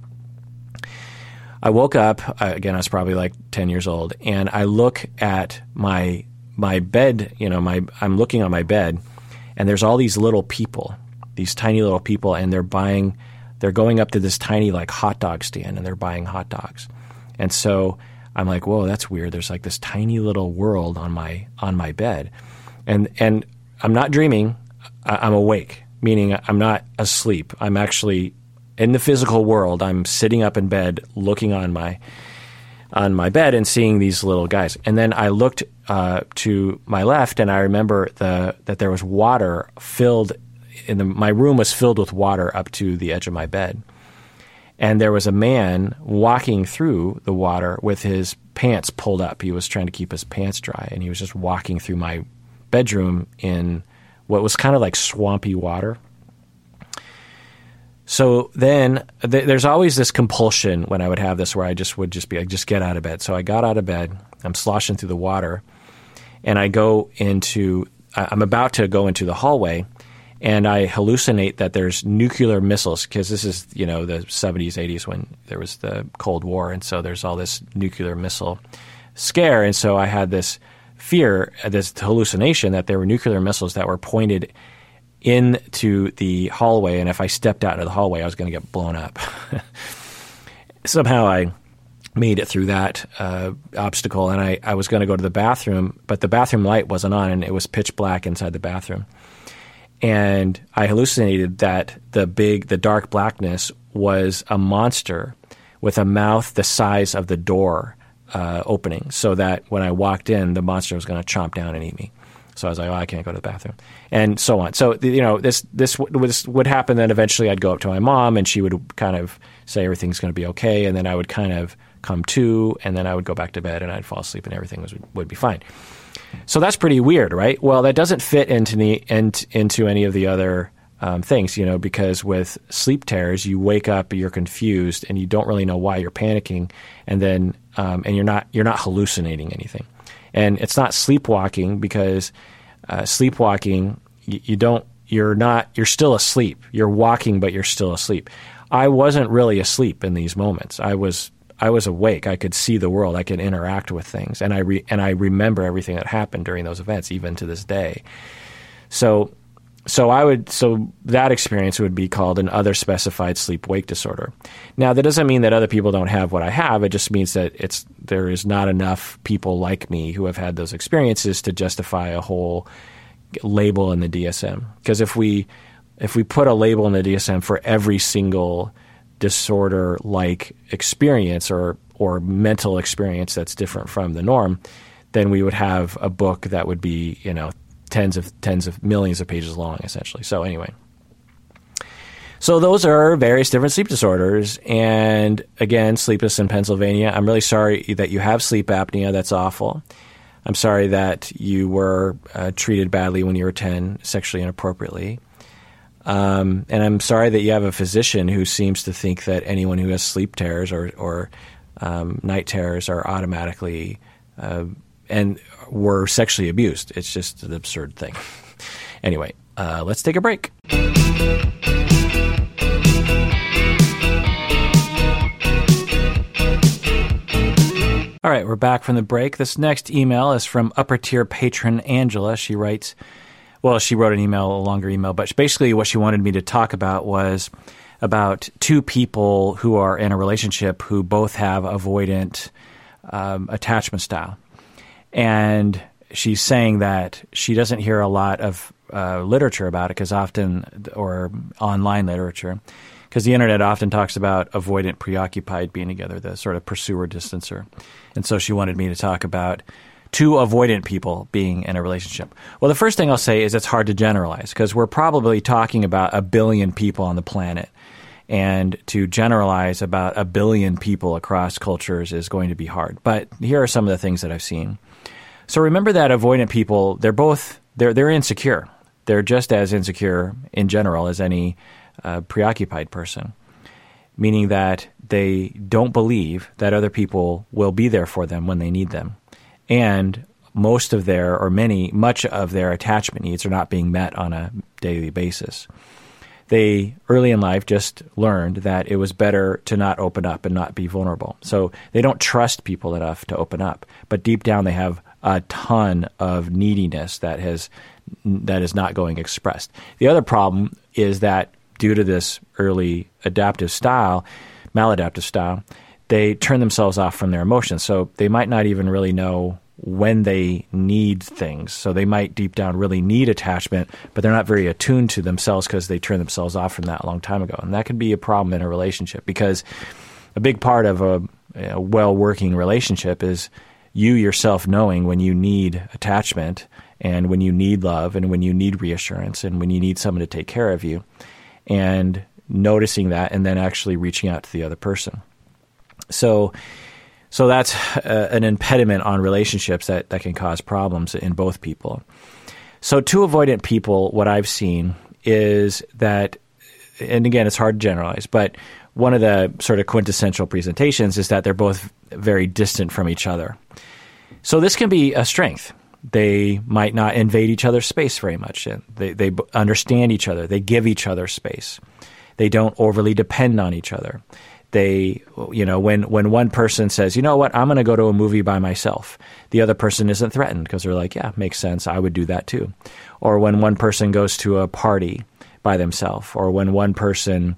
I woke up again. I was probably like ten years old, and I look at my my bed. You know, my I'm looking on my bed, and there's all these little people, these tiny little people, and they're buying. They're going up to this tiny like hot dog stand, and they're buying hot dogs, and so I'm like, whoa, that's weird. There's like this tiny little world on my on my bed, and and I'm not dreaming. I'm awake, meaning I'm not asleep. I'm actually in the physical world. I'm sitting up in bed, looking on my on my bed and seeing these little guys. And then I looked uh, to my left, and I remember the that there was water filled in the my room was filled with water up to the edge of my bed and there was a man walking through the water with his pants pulled up. He was trying to keep his pants dry, and he was just walking through my bedroom in what was kind of like swampy water. So then th- there's always this compulsion when I would have this where I just would just be like, just get out of bed. So I got out of bed. I'm sloshing through the water, and I go into. I'm about to go into the hallway, and I hallucinate that there's nuclear missiles because this is you know the 70s 80s when there was the Cold War and so there's all this nuclear missile scare and so I had this fear uh, this hallucination that there were nuclear missiles that were pointed into the hallway and if I stepped out into the hallway I was going to get blown up somehow I made it through that uh, obstacle and I, I was going to go to the bathroom but the bathroom light wasn't on and it was pitch black inside the bathroom and I hallucinated that the big, the dark blackness was a monster with a mouth the size of the door uh, opening, so that when I walked in, the monster was going to chomp down and eat me. So I was like, oh, I can't go to the bathroom, and so on. So you know, this this this would happen. Then eventually, I'd go up to my mom, and she would kind of say everything's going to be okay, and then I would kind of come to, and then I would go back to bed, and I'd fall asleep, and everything was would be fine. So that's pretty weird, right? Well, that doesn't fit into the into any of the other um, things, you know, because with sleep terrors, you wake up, you're confused, and you don't really know why you're panicking, and then um, and you're not you're not hallucinating anything, and it's not sleepwalking because uh, sleepwalking you, you don't you're not you're still asleep. You're walking, but you're still asleep. I wasn't really asleep in these moments. I was I was awake. I could see the world. I could interact with things, and I re- and I remember everything that happened during those events, even to this day. So, so I would so that experience would be called an other specified sleep wake disorder. Now, that doesn't mean that other people don't have what I have. It just means that it's there is not enough people like me who have had those experiences to justify a whole label in the DSM. Because if we if we put a label in the DSM for every single disorder like experience or or mental experience that's different from the norm, then we would have a book that would be, you know, tens of tens of millions of pages long essentially. So anyway. So those are various different sleep disorders and again, sleepless in Pennsylvania. I'm really sorry that you have sleep apnea. That's awful. I'm sorry that you were uh, treated badly when you were 10, sexually inappropriately. Um, and I'm sorry that you have a physician who seems to think that anyone who has sleep terrors or, or um, night terrors are automatically uh, and were sexually abused. It's just an absurd thing. anyway, uh, let's take a break. All right, we're back from the break. This next email is from upper tier patron Angela. She writes, well, she wrote an email, a longer email, but basically what she wanted me to talk about was about two people who are in a relationship who both have avoidant um, attachment style. And she's saying that she doesn't hear a lot of uh, literature about it because often, or online literature, because the internet often talks about avoidant, preoccupied being together, the sort of pursuer distancer. And so she wanted me to talk about two avoidant people being in a relationship. Well, the first thing I'll say is it's hard to generalize because we're probably talking about a billion people on the planet. And to generalize about a billion people across cultures is going to be hard. But here are some of the things that I've seen. So remember that avoidant people, they're both they're they're insecure. They're just as insecure in general as any uh, preoccupied person, meaning that they don't believe that other people will be there for them when they need them and most of their or many much of their attachment needs are not being met on a daily basis. They early in life just learned that it was better to not open up and not be vulnerable. So they don't trust people enough to open up. But deep down they have a ton of neediness that has that is not going expressed. The other problem is that due to this early adaptive style maladaptive style they turn themselves off from their emotions. So they might not even really know when they need things. So they might deep down really need attachment, but they're not very attuned to themselves because they turned themselves off from that a long time ago. And that can be a problem in a relationship because a big part of a, a well working relationship is you yourself knowing when you need attachment and when you need love and when you need reassurance and when you need someone to take care of you and noticing that and then actually reaching out to the other person. So, so that's uh, an impediment on relationships that, that can cause problems in both people. So, two avoidant people, what I've seen is that, and again, it's hard to generalize, but one of the sort of quintessential presentations is that they're both very distant from each other. So, this can be a strength. They might not invade each other's space very much. They, they understand each other, they give each other space, they don't overly depend on each other they you know when when one person says you know what? I'm going to go to a movie by myself the other person isn't threatened because they're like yeah makes sense. I would do that too. Or when one person goes to a party by themselves or when one person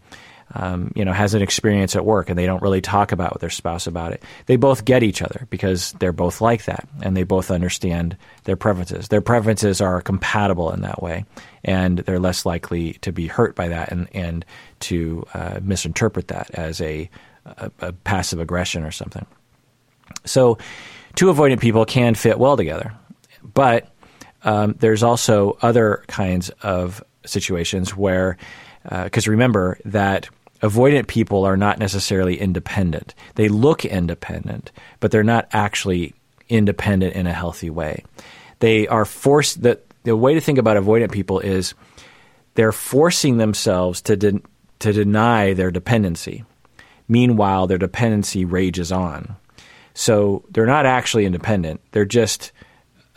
um, you know, has an experience at work and they don't really talk about with their spouse about it. They both get each other because they're both like that and they both understand their preferences. Their preferences are compatible in that way and they're less likely to be hurt by that and, and to uh, misinterpret that as a, a, a passive aggression or something. So, two avoidant people can fit well together, but um, there's also other kinds of situations where, because uh, remember that avoidant people are not necessarily independent. They look independent, but they're not actually independent in a healthy way. They are forced. The, the way to think about avoidant people is they're forcing themselves to de- to deny their dependency. Meanwhile, their dependency rages on. So they're not actually independent. They're just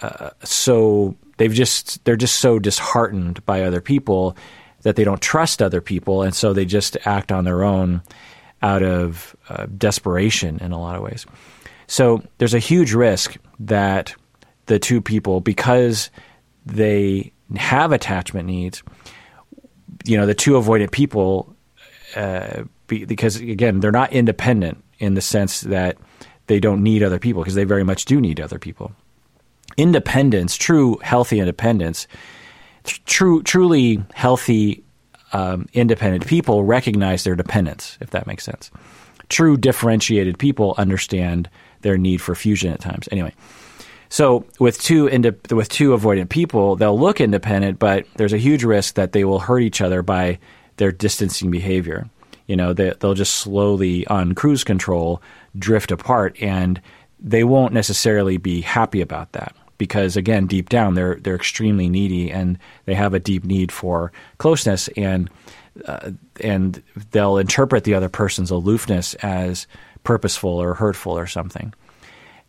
uh, so they've just they're just so disheartened by other people that they don't trust other people, and so they just act on their own out of uh, desperation in a lot of ways. So there's a huge risk that the two people, because they have attachment needs, you know, the two avoidant people, uh, be, because again, they're not independent in the sense that they don't need other people, because they very much do need other people. Independence, true healthy independence, true, truly healthy, um, independent people recognize their dependence, if that makes sense. True differentiated people understand their need for fusion at times. Anyway, so with two indi- with two avoidant people, they'll look independent, but there's a huge risk that they will hurt each other by their distancing behavior. You know, they, they'll just slowly on cruise control drift apart, and they won't necessarily be happy about that because again, deep down, they're they're extremely needy and they have a deep need for closeness, and uh, and they'll interpret the other person's aloofness as purposeful or hurtful or something.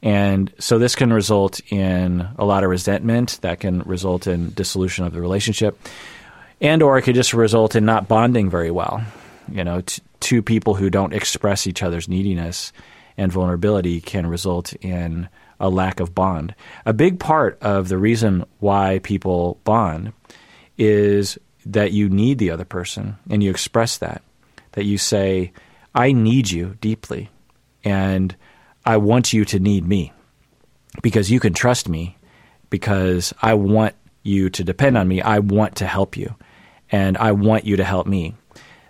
And so this can result in a lot of resentment that can result in dissolution of the relationship and or it could just result in not bonding very well. You know, t- two people who don't express each other's neediness and vulnerability can result in a lack of bond. A big part of the reason why people bond is that you need the other person and you express that. That you say, I need you deeply and I want you to need me because you can trust me because I want you to depend on me. I want to help you and I want you to help me.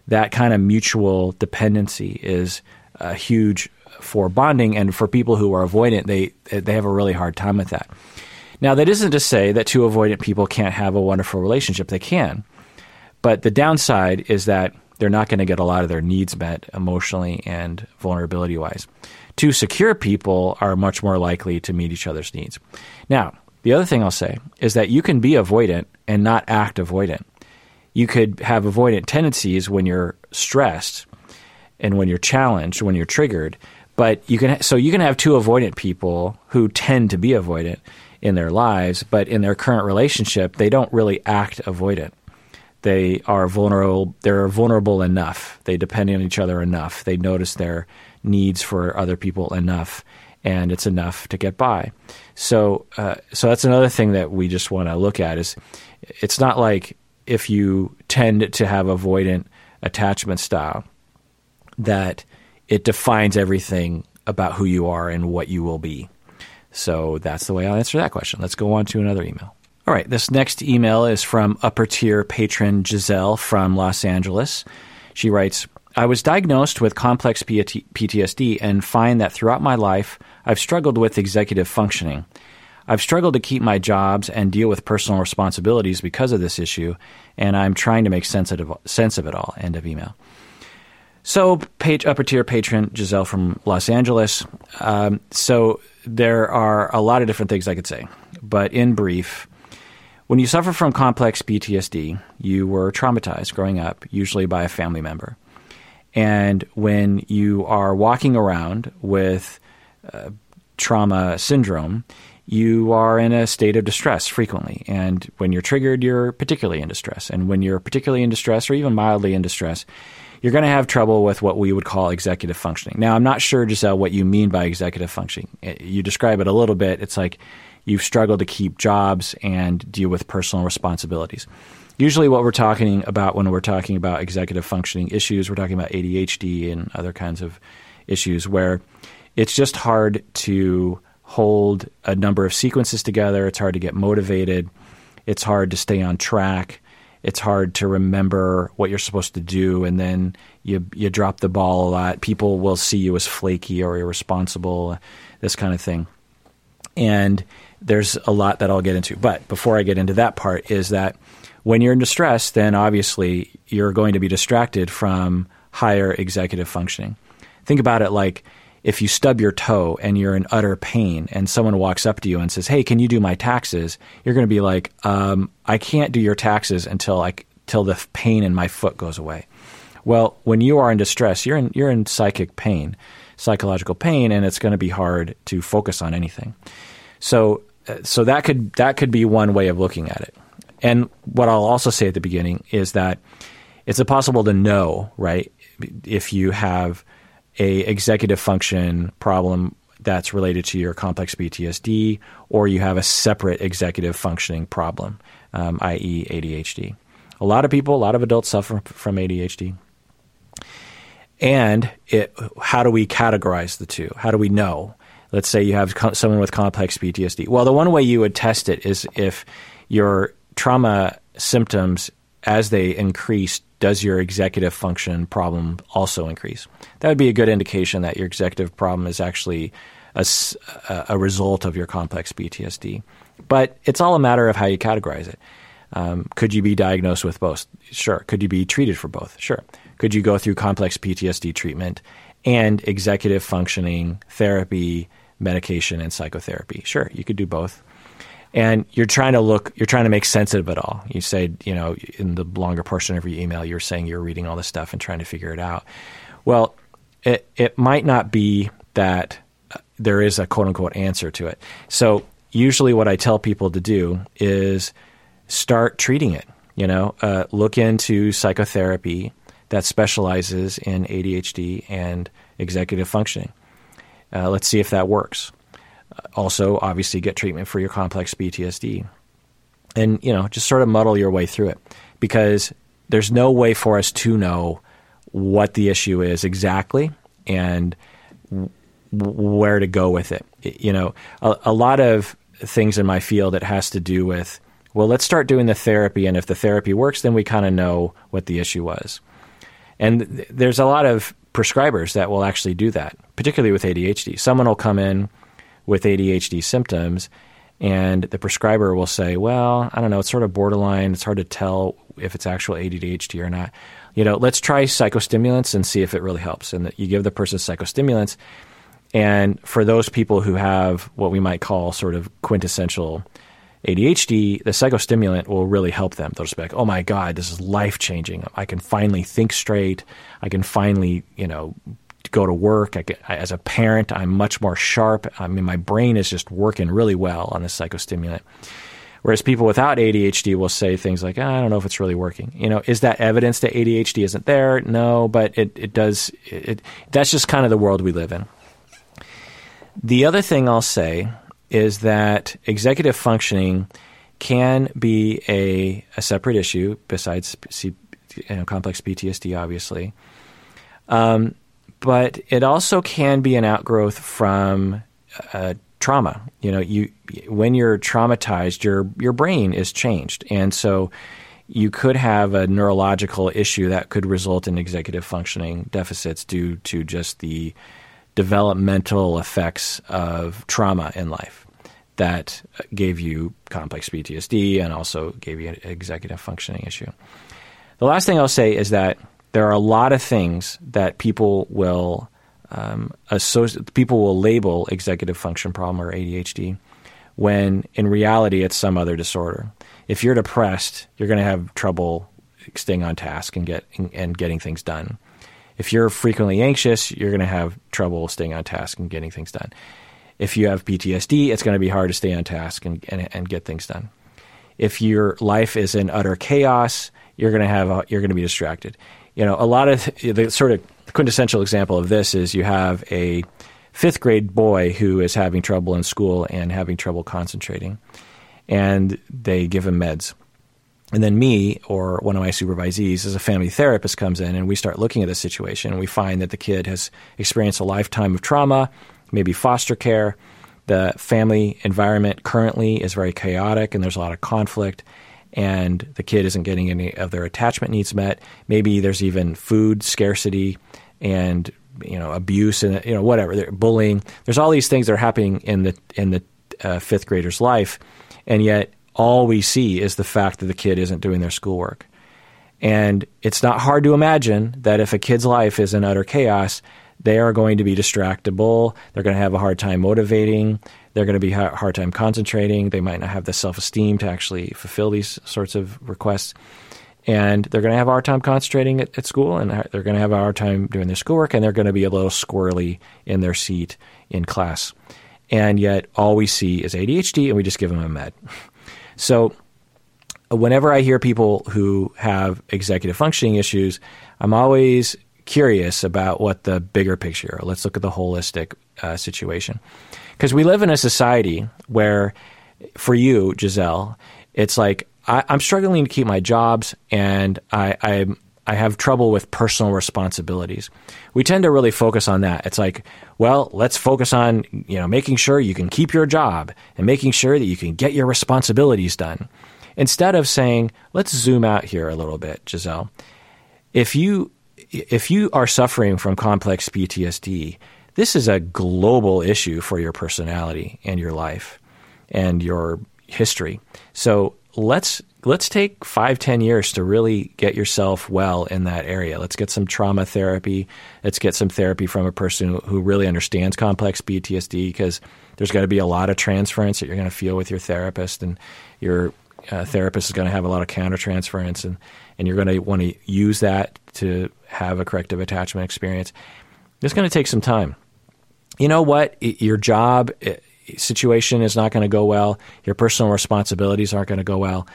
That kind of mutual dependency is a huge for bonding, and for people who are avoidant, they they have a really hard time with that. Now, that isn't to say that two avoidant people can't have a wonderful relationship. They can, but the downside is that they're not going to get a lot of their needs met emotionally and vulnerability wise. Two secure people are much more likely to meet each other's needs. Now, the other thing I'll say is that you can be avoidant and not act avoidant. You could have avoidant tendencies when you're stressed and when you're challenged, when you're triggered, but you can so you can have two avoidant people who tend to be avoidant in their lives, but in their current relationship, they don't really act avoidant. They are vulnerable. They're vulnerable enough. They depend on each other enough. They notice their needs for other people enough, and it's enough to get by. So, uh, so that's another thing that we just want to look at is it's not like if you tend to have avoidant attachment style that it defines everything about who you are and what you will be. So that's the way I'll answer that question. Let's go on to another email. All right, this next email is from upper tier patron Giselle from Los Angeles. She writes, I was diagnosed with complex PTSD and find that throughout my life, I've struggled with executive functioning. I've struggled to keep my jobs and deal with personal responsibilities because of this issue, and I'm trying to make sense of, sense of it all. End of email. So, page, upper tier patron Giselle from Los Angeles. Um, so, there are a lot of different things I could say, but in brief, when you suffer from complex PTSD, you were traumatized growing up, usually by a family member. And when you are walking around with uh, trauma syndrome, you are in a state of distress frequently. And when you're triggered, you're particularly in distress. And when you're particularly in distress or even mildly in distress, you're going to have trouble with what we would call executive functioning. Now, I'm not sure, Giselle, uh, what you mean by executive functioning. Uh, you describe it a little bit. It's like you've struggled to keep jobs and deal with personal responsibilities. Usually, what we're talking about when we're talking about executive functioning issues, we're talking about ADHD and other kinds of issues where it's just hard to hold a number of sequences together. It's hard to get motivated. It's hard to stay on track. It's hard to remember what you're supposed to do, and then you you drop the ball a lot. People will see you as flaky or irresponsible, this kind of thing. And there's a lot that I'll get into. But before I get into that part, is that when you're in distress, then obviously you're going to be distracted from higher executive functioning. Think about it like if you stub your toe and you're in utter pain and someone walks up to you and says, Hey, can you do my taxes? You're going to be like, um, I can't do your taxes until I, till the pain in my foot goes away. Well, when you are in distress, you're in, you're in psychic pain, psychological pain, and it's going to be hard to focus on anything. So so that could that could be one way of looking at it. And what I'll also say at the beginning is that it's impossible to know, right, if you have a executive function problem that's related to your complex PTSD, or you have a separate executive functioning problem, um, i.e., ADHD. A lot of people, a lot of adults suffer from ADHD. And it, how do we categorize the two? How do we know? let's say you have co- someone with complex PTSD. Well, the one way you would test it is if your trauma symptoms, as they increase, does your executive function problem also increase? That would be a good indication that your executive problem is actually a, a result of your complex PTSD. But it's all a matter of how you categorize it. Um, could you be diagnosed with both? Sure. Could you be treated for both? Sure. Could you go through complex PTSD treatment and executive functioning therapy medication and psychotherapy. Sure, you could do both. And you're trying to look, you're trying to make sense of it all. You say, you know, in the longer portion of your email, you're saying you're reading all this stuff and trying to figure it out. Well, it, it might not be that uh, there is a quote unquote answer to it. So, usually, what I tell people to do is start treating it. You know, uh, look into psychotherapy that specializes in ADHD and executive functioning. Uh, let's see if that works. Also, obviously, get treatment for your complex PTSD. And, you know, just sort of muddle your way through it because there's no way for us to know what the issue is exactly and where to go with it. You know, a, a lot of things in my field it has to do with well let's start doing the therapy and if the therapy works then we kind of know what the issue was And th- there's a lot of prescribers that will actually do that, particularly with ADHD. Someone will come in with ADHD symptoms, and the prescriber will say, "Well, I don't know, it's sort of borderline. It's hard to tell if it's actual ADHD or not. You know, let's try psychostimulants and see if it really helps." And you give the person psychostimulants, and for those people who have what we might call sort of quintessential ADHD, the psychostimulant will really help them. They'll just be like, "Oh my God, this is life changing. I can finally think straight. I can finally, you know, go to work. I, as a parent, I'm much more sharp. I mean, my brain is just working really well on this psychostimulant." Whereas people without ADHD will say things like, "I don't know if it's really working." You know, is that evidence that ADHD isn't there? No, but it it does. It, it that's just kind of the world we live in. The other thing I'll say is that executive functioning can be a, a separate issue besides you know, complex PTSD, obviously. Um, but it also can be an outgrowth from uh, trauma. You know, you when you're traumatized, your your brain is changed, and so you could have a neurological issue that could result in executive functioning deficits due to just the developmental effects of trauma in life that gave you complex PTSD and also gave you an executive functioning issue. The last thing I'll say is that there are a lot of things that people will um, people will label executive function problem or ADHD when in reality it's some other disorder. If you're depressed, you're going to have trouble staying on task and get and getting things done. If you're frequently anxious, you're going to have trouble staying on task and getting things done. If you have PTSD, it's going to be hard to stay on task and, and, and get things done. If your life is in utter chaos, you're going to have a, you're going to be distracted. You know, a lot of the sort of quintessential example of this is you have a fifth grade boy who is having trouble in school and having trouble concentrating, and they give him meds. And then me or one of my supervisees as a family therapist comes in and we start looking at the situation and we find that the kid has experienced a lifetime of trauma, maybe foster care. The family environment currently is very chaotic and there's a lot of conflict and the kid isn't getting any of their attachment needs met. Maybe there's even food scarcity and you know abuse and you know whatever bullying. There's all these things that are happening in the in the uh, fifth grader's life, and yet all we see is the fact that the kid isn't doing their schoolwork. And it's not hard to imagine that if a kid's life is in utter chaos, they are going to be distractible. They're going to have a hard time motivating. They're going to be a hard time concentrating. They might not have the self esteem to actually fulfill these sorts of requests. And they're going to have a hard time concentrating at, at school, and they're going to have a hard time doing their schoolwork, and they're going to be a little squirrely in their seat in class. And yet, all we see is ADHD, and we just give them a med. So whenever I hear people who have executive functioning issues, I'm always curious about what the bigger picture. Let's look at the holistic uh, situation, because we live in a society where, for you, Giselle, it's like I, am struggling to keep my jobs, and I, I I have trouble with personal responsibilities. We tend to really focus on that. It's like, well, let's focus on, you know, making sure you can keep your job and making sure that you can get your responsibilities done. Instead of saying, let's zoom out here a little bit, Giselle. If you if you are suffering from complex PTSD, this is a global issue for your personality and your life and your history. So let's let's take five ten years to really get yourself well in that area. Let's get some trauma therapy. Let's get some therapy from a person who really understands complex ptsd because there's going to be a lot of transference that you're going to feel with your therapist and your uh, therapist is going to have a lot of countertransference and, and you're going to want to use that to have a corrective attachment experience. It's going to take some time you know what your job situation is not going to go well, your personal responsibilities aren't going to go well.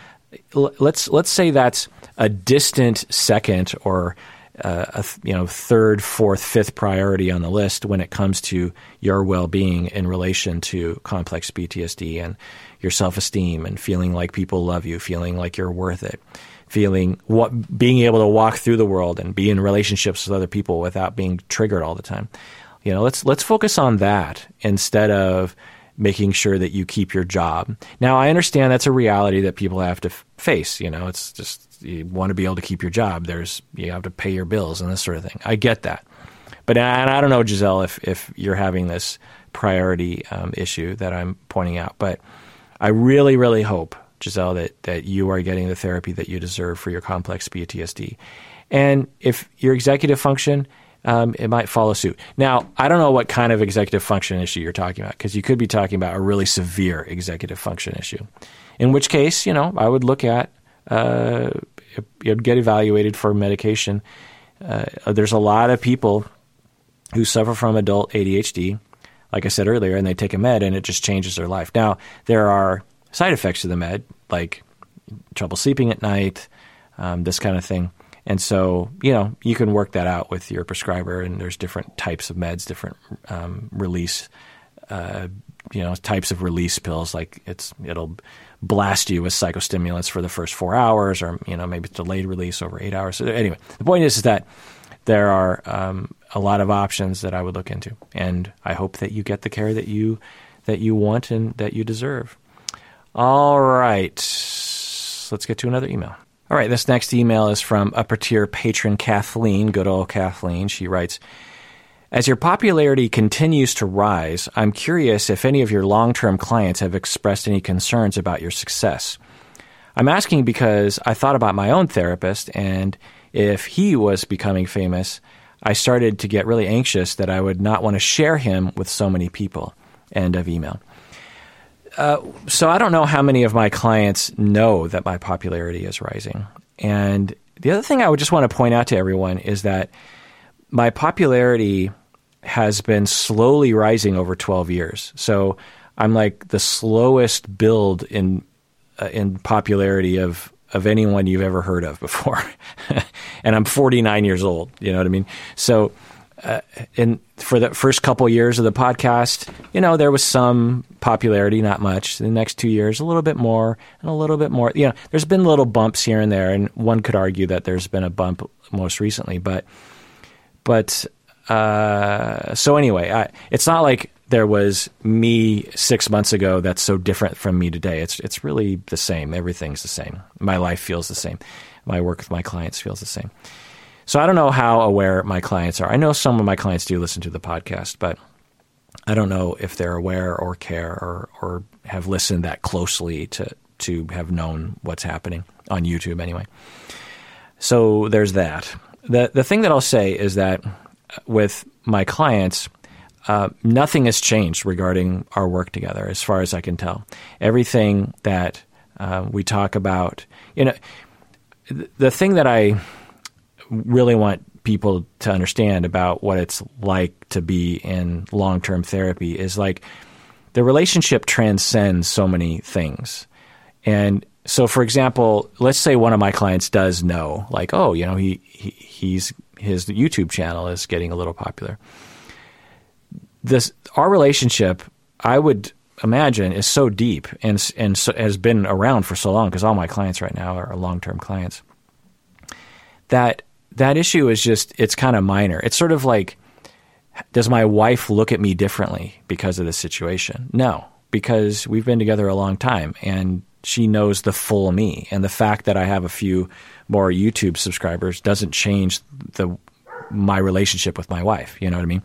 Let's let's say that's a distant second or uh, a you know third, fourth, fifth priority on the list when it comes to your well-being in relation to complex PTSD and your self-esteem and feeling like people love you, feeling like you're worth it, feeling what being able to walk through the world and be in relationships with other people without being triggered all the time. You know, let's let's focus on that instead of making sure that you keep your job. Now, I understand that's a reality that people have to f- face. You know, it's just you want to be able to keep your job. There's you have to pay your bills and this sort of thing. I get that, but and I don't know, Giselle, if if you're having this priority um, issue that I'm pointing out, but I really, really hope, Giselle, that that you are getting the therapy that you deserve for your complex PTSD. And if your executive function um, it might follow suit. Now, I don't know what kind of executive function issue you're talking about because you could be talking about a really severe executive function issue. In which case, you know, I would look at uh, you'd get evaluated for medication. Uh, there's a lot of people who suffer from adult ADHD, like I said earlier, and they take a med and it just changes their life. Now, there are side effects to the med, like trouble sleeping at night, um, this kind of thing. And so, you know, you can work that out with your prescriber, and there's different types of meds, different um, release, uh, you know, types of release pills. Like it's it'll blast you with psychostimulants for the first four hours, or you know, maybe it's delayed release over eight hours. So anyway, the point is, is that there are um, a lot of options that I would look into, and I hope that you get the care that you that you want and that you deserve. All right, let's get to another email. All right, this next email is from upper tier patron Kathleen, good old Kathleen. She writes, as your popularity continues to rise, I'm curious if any of your long term clients have expressed any concerns about your success. I'm asking because I thought about my own therapist, and if he was becoming famous, I started to get really anxious that I would not want to share him with so many people. End of email. Uh, so I don't know how many of my clients know that my popularity is rising. And the other thing I would just want to point out to everyone is that my popularity has been slowly rising over 12 years. So I'm like the slowest build in uh, in popularity of of anyone you've ever heard of before. and I'm 49 years old, you know what I mean? So uh, in for the first couple years of the podcast, you know, there was some popularity, not much. The next two years, a little bit more and a little bit more. You know, there's been little bumps here and there, and one could argue that there's been a bump most recently. But, but uh, so anyway, I, it's not like there was me six months ago that's so different from me today. It's it's really the same. Everything's the same. My life feels the same. My work with my clients feels the same. So I don't know how aware my clients are. I know some of my clients do listen to the podcast, but I don't know if they're aware or care or, or have listened that closely to, to have known what's happening on YouTube anyway. So there's that. The, the thing that I'll say is that with my clients, uh, nothing has changed regarding our work together, as far as I can tell. Everything that uh, we talk about, you know, the thing that I really want people to understand about what it's like to be in long term therapy is like the relationship transcends so many things. And so, for example, let's say one of my clients does know, like, oh, you know, he, he he's his YouTube channel is getting a little popular. This our relationship, I would imagine, is so deep and and so, has been around for so long because all my clients right now are long term clients that that issue is just it's kind of minor. It's sort of like does my wife look at me differently because of this situation? No, because we've been together a long time and she knows the full me. And the fact that I have a few more YouTube subscribers doesn't change the my relationship with my wife. You know what I mean?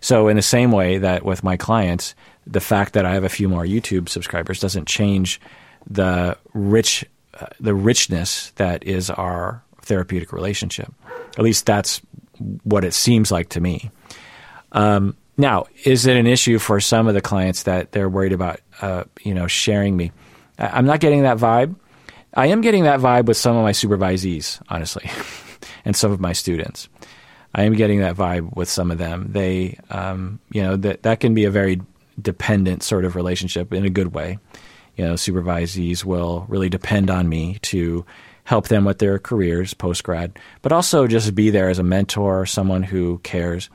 So in the same way that with my clients, the fact that I have a few more YouTube subscribers doesn't change the rich uh, the richness that is our therapeutic relationship. At least that's what it seems like to me. Um, now, is it an issue for some of the clients that they're worried about, uh, you know, sharing me? I'm not getting that vibe. I am getting that vibe with some of my supervisees, honestly, and some of my students. I am getting that vibe with some of them. They, um, you know, that that can be a very dependent sort of relationship in a good way. You know, supervisees will really depend on me to help them with their careers post grad, but also just be there as a mentor, someone who cares.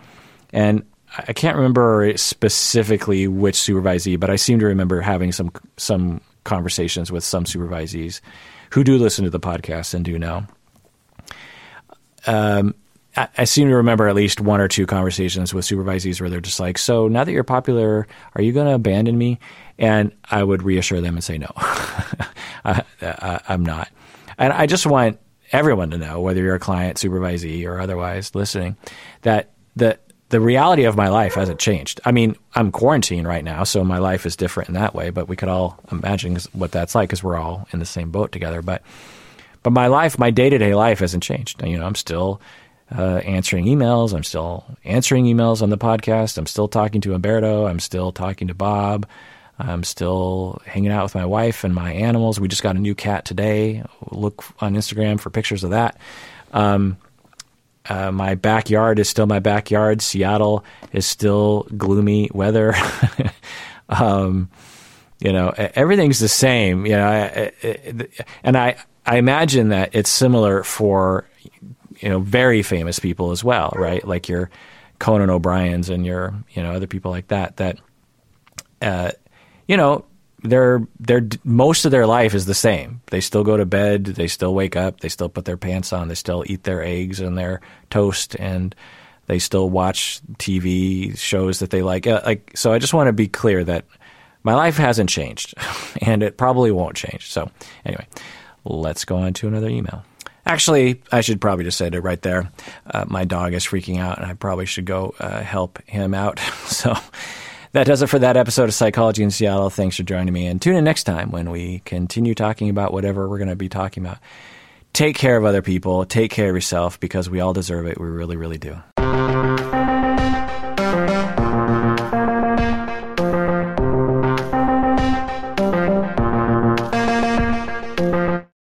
And I can't remember specifically which supervisee, but I seem to remember having some some conversations with some supervisees who do listen to the podcast and do know. Um, I, I seem to remember at least one or two conversations with supervisees where they're just like, "So now that you're popular, are you going to abandon me?" And I would reassure them and say, "No, I, am not." And I just want everyone to know, whether you're a client, supervisee, or otherwise listening, that the the reality of my life hasn't changed. I mean, I'm quarantined right now, so my life is different in that way. But we could all imagine what that's like because we're all in the same boat together. But but my life, my day to day life, hasn't changed. You know, I'm still uh, answering emails. I'm still answering emails on the podcast. I'm still talking to Umberto. I'm still talking to Bob. I'm still hanging out with my wife and my animals. We just got a new cat today. Look on Instagram for pictures of that. Um, uh, my backyard is still my backyard. Seattle is still gloomy weather. um, you know, everything's the same. You know, and I I imagine that it's similar for you know very famous people as well, right? Like your Conan O'Brien's and your you know other people like that. That uh, you know they're they're most of their life is the same. They still go to bed, they still wake up, they still put their pants on, they still eat their eggs and their toast, and they still watch TV shows that they like. Like so, I just want to be clear that my life hasn't changed, and it probably won't change. So anyway, let's go on to another email. Actually, I should probably just say it right there. Uh, my dog is freaking out, and I probably should go uh, help him out. so that does it for that episode of Psychology in Seattle. Thanks for joining me, and tune in next time when we continue talking about whatever we're going to be talking about. Take care of other people, take care of yourself, because we all deserve it. We really, really do.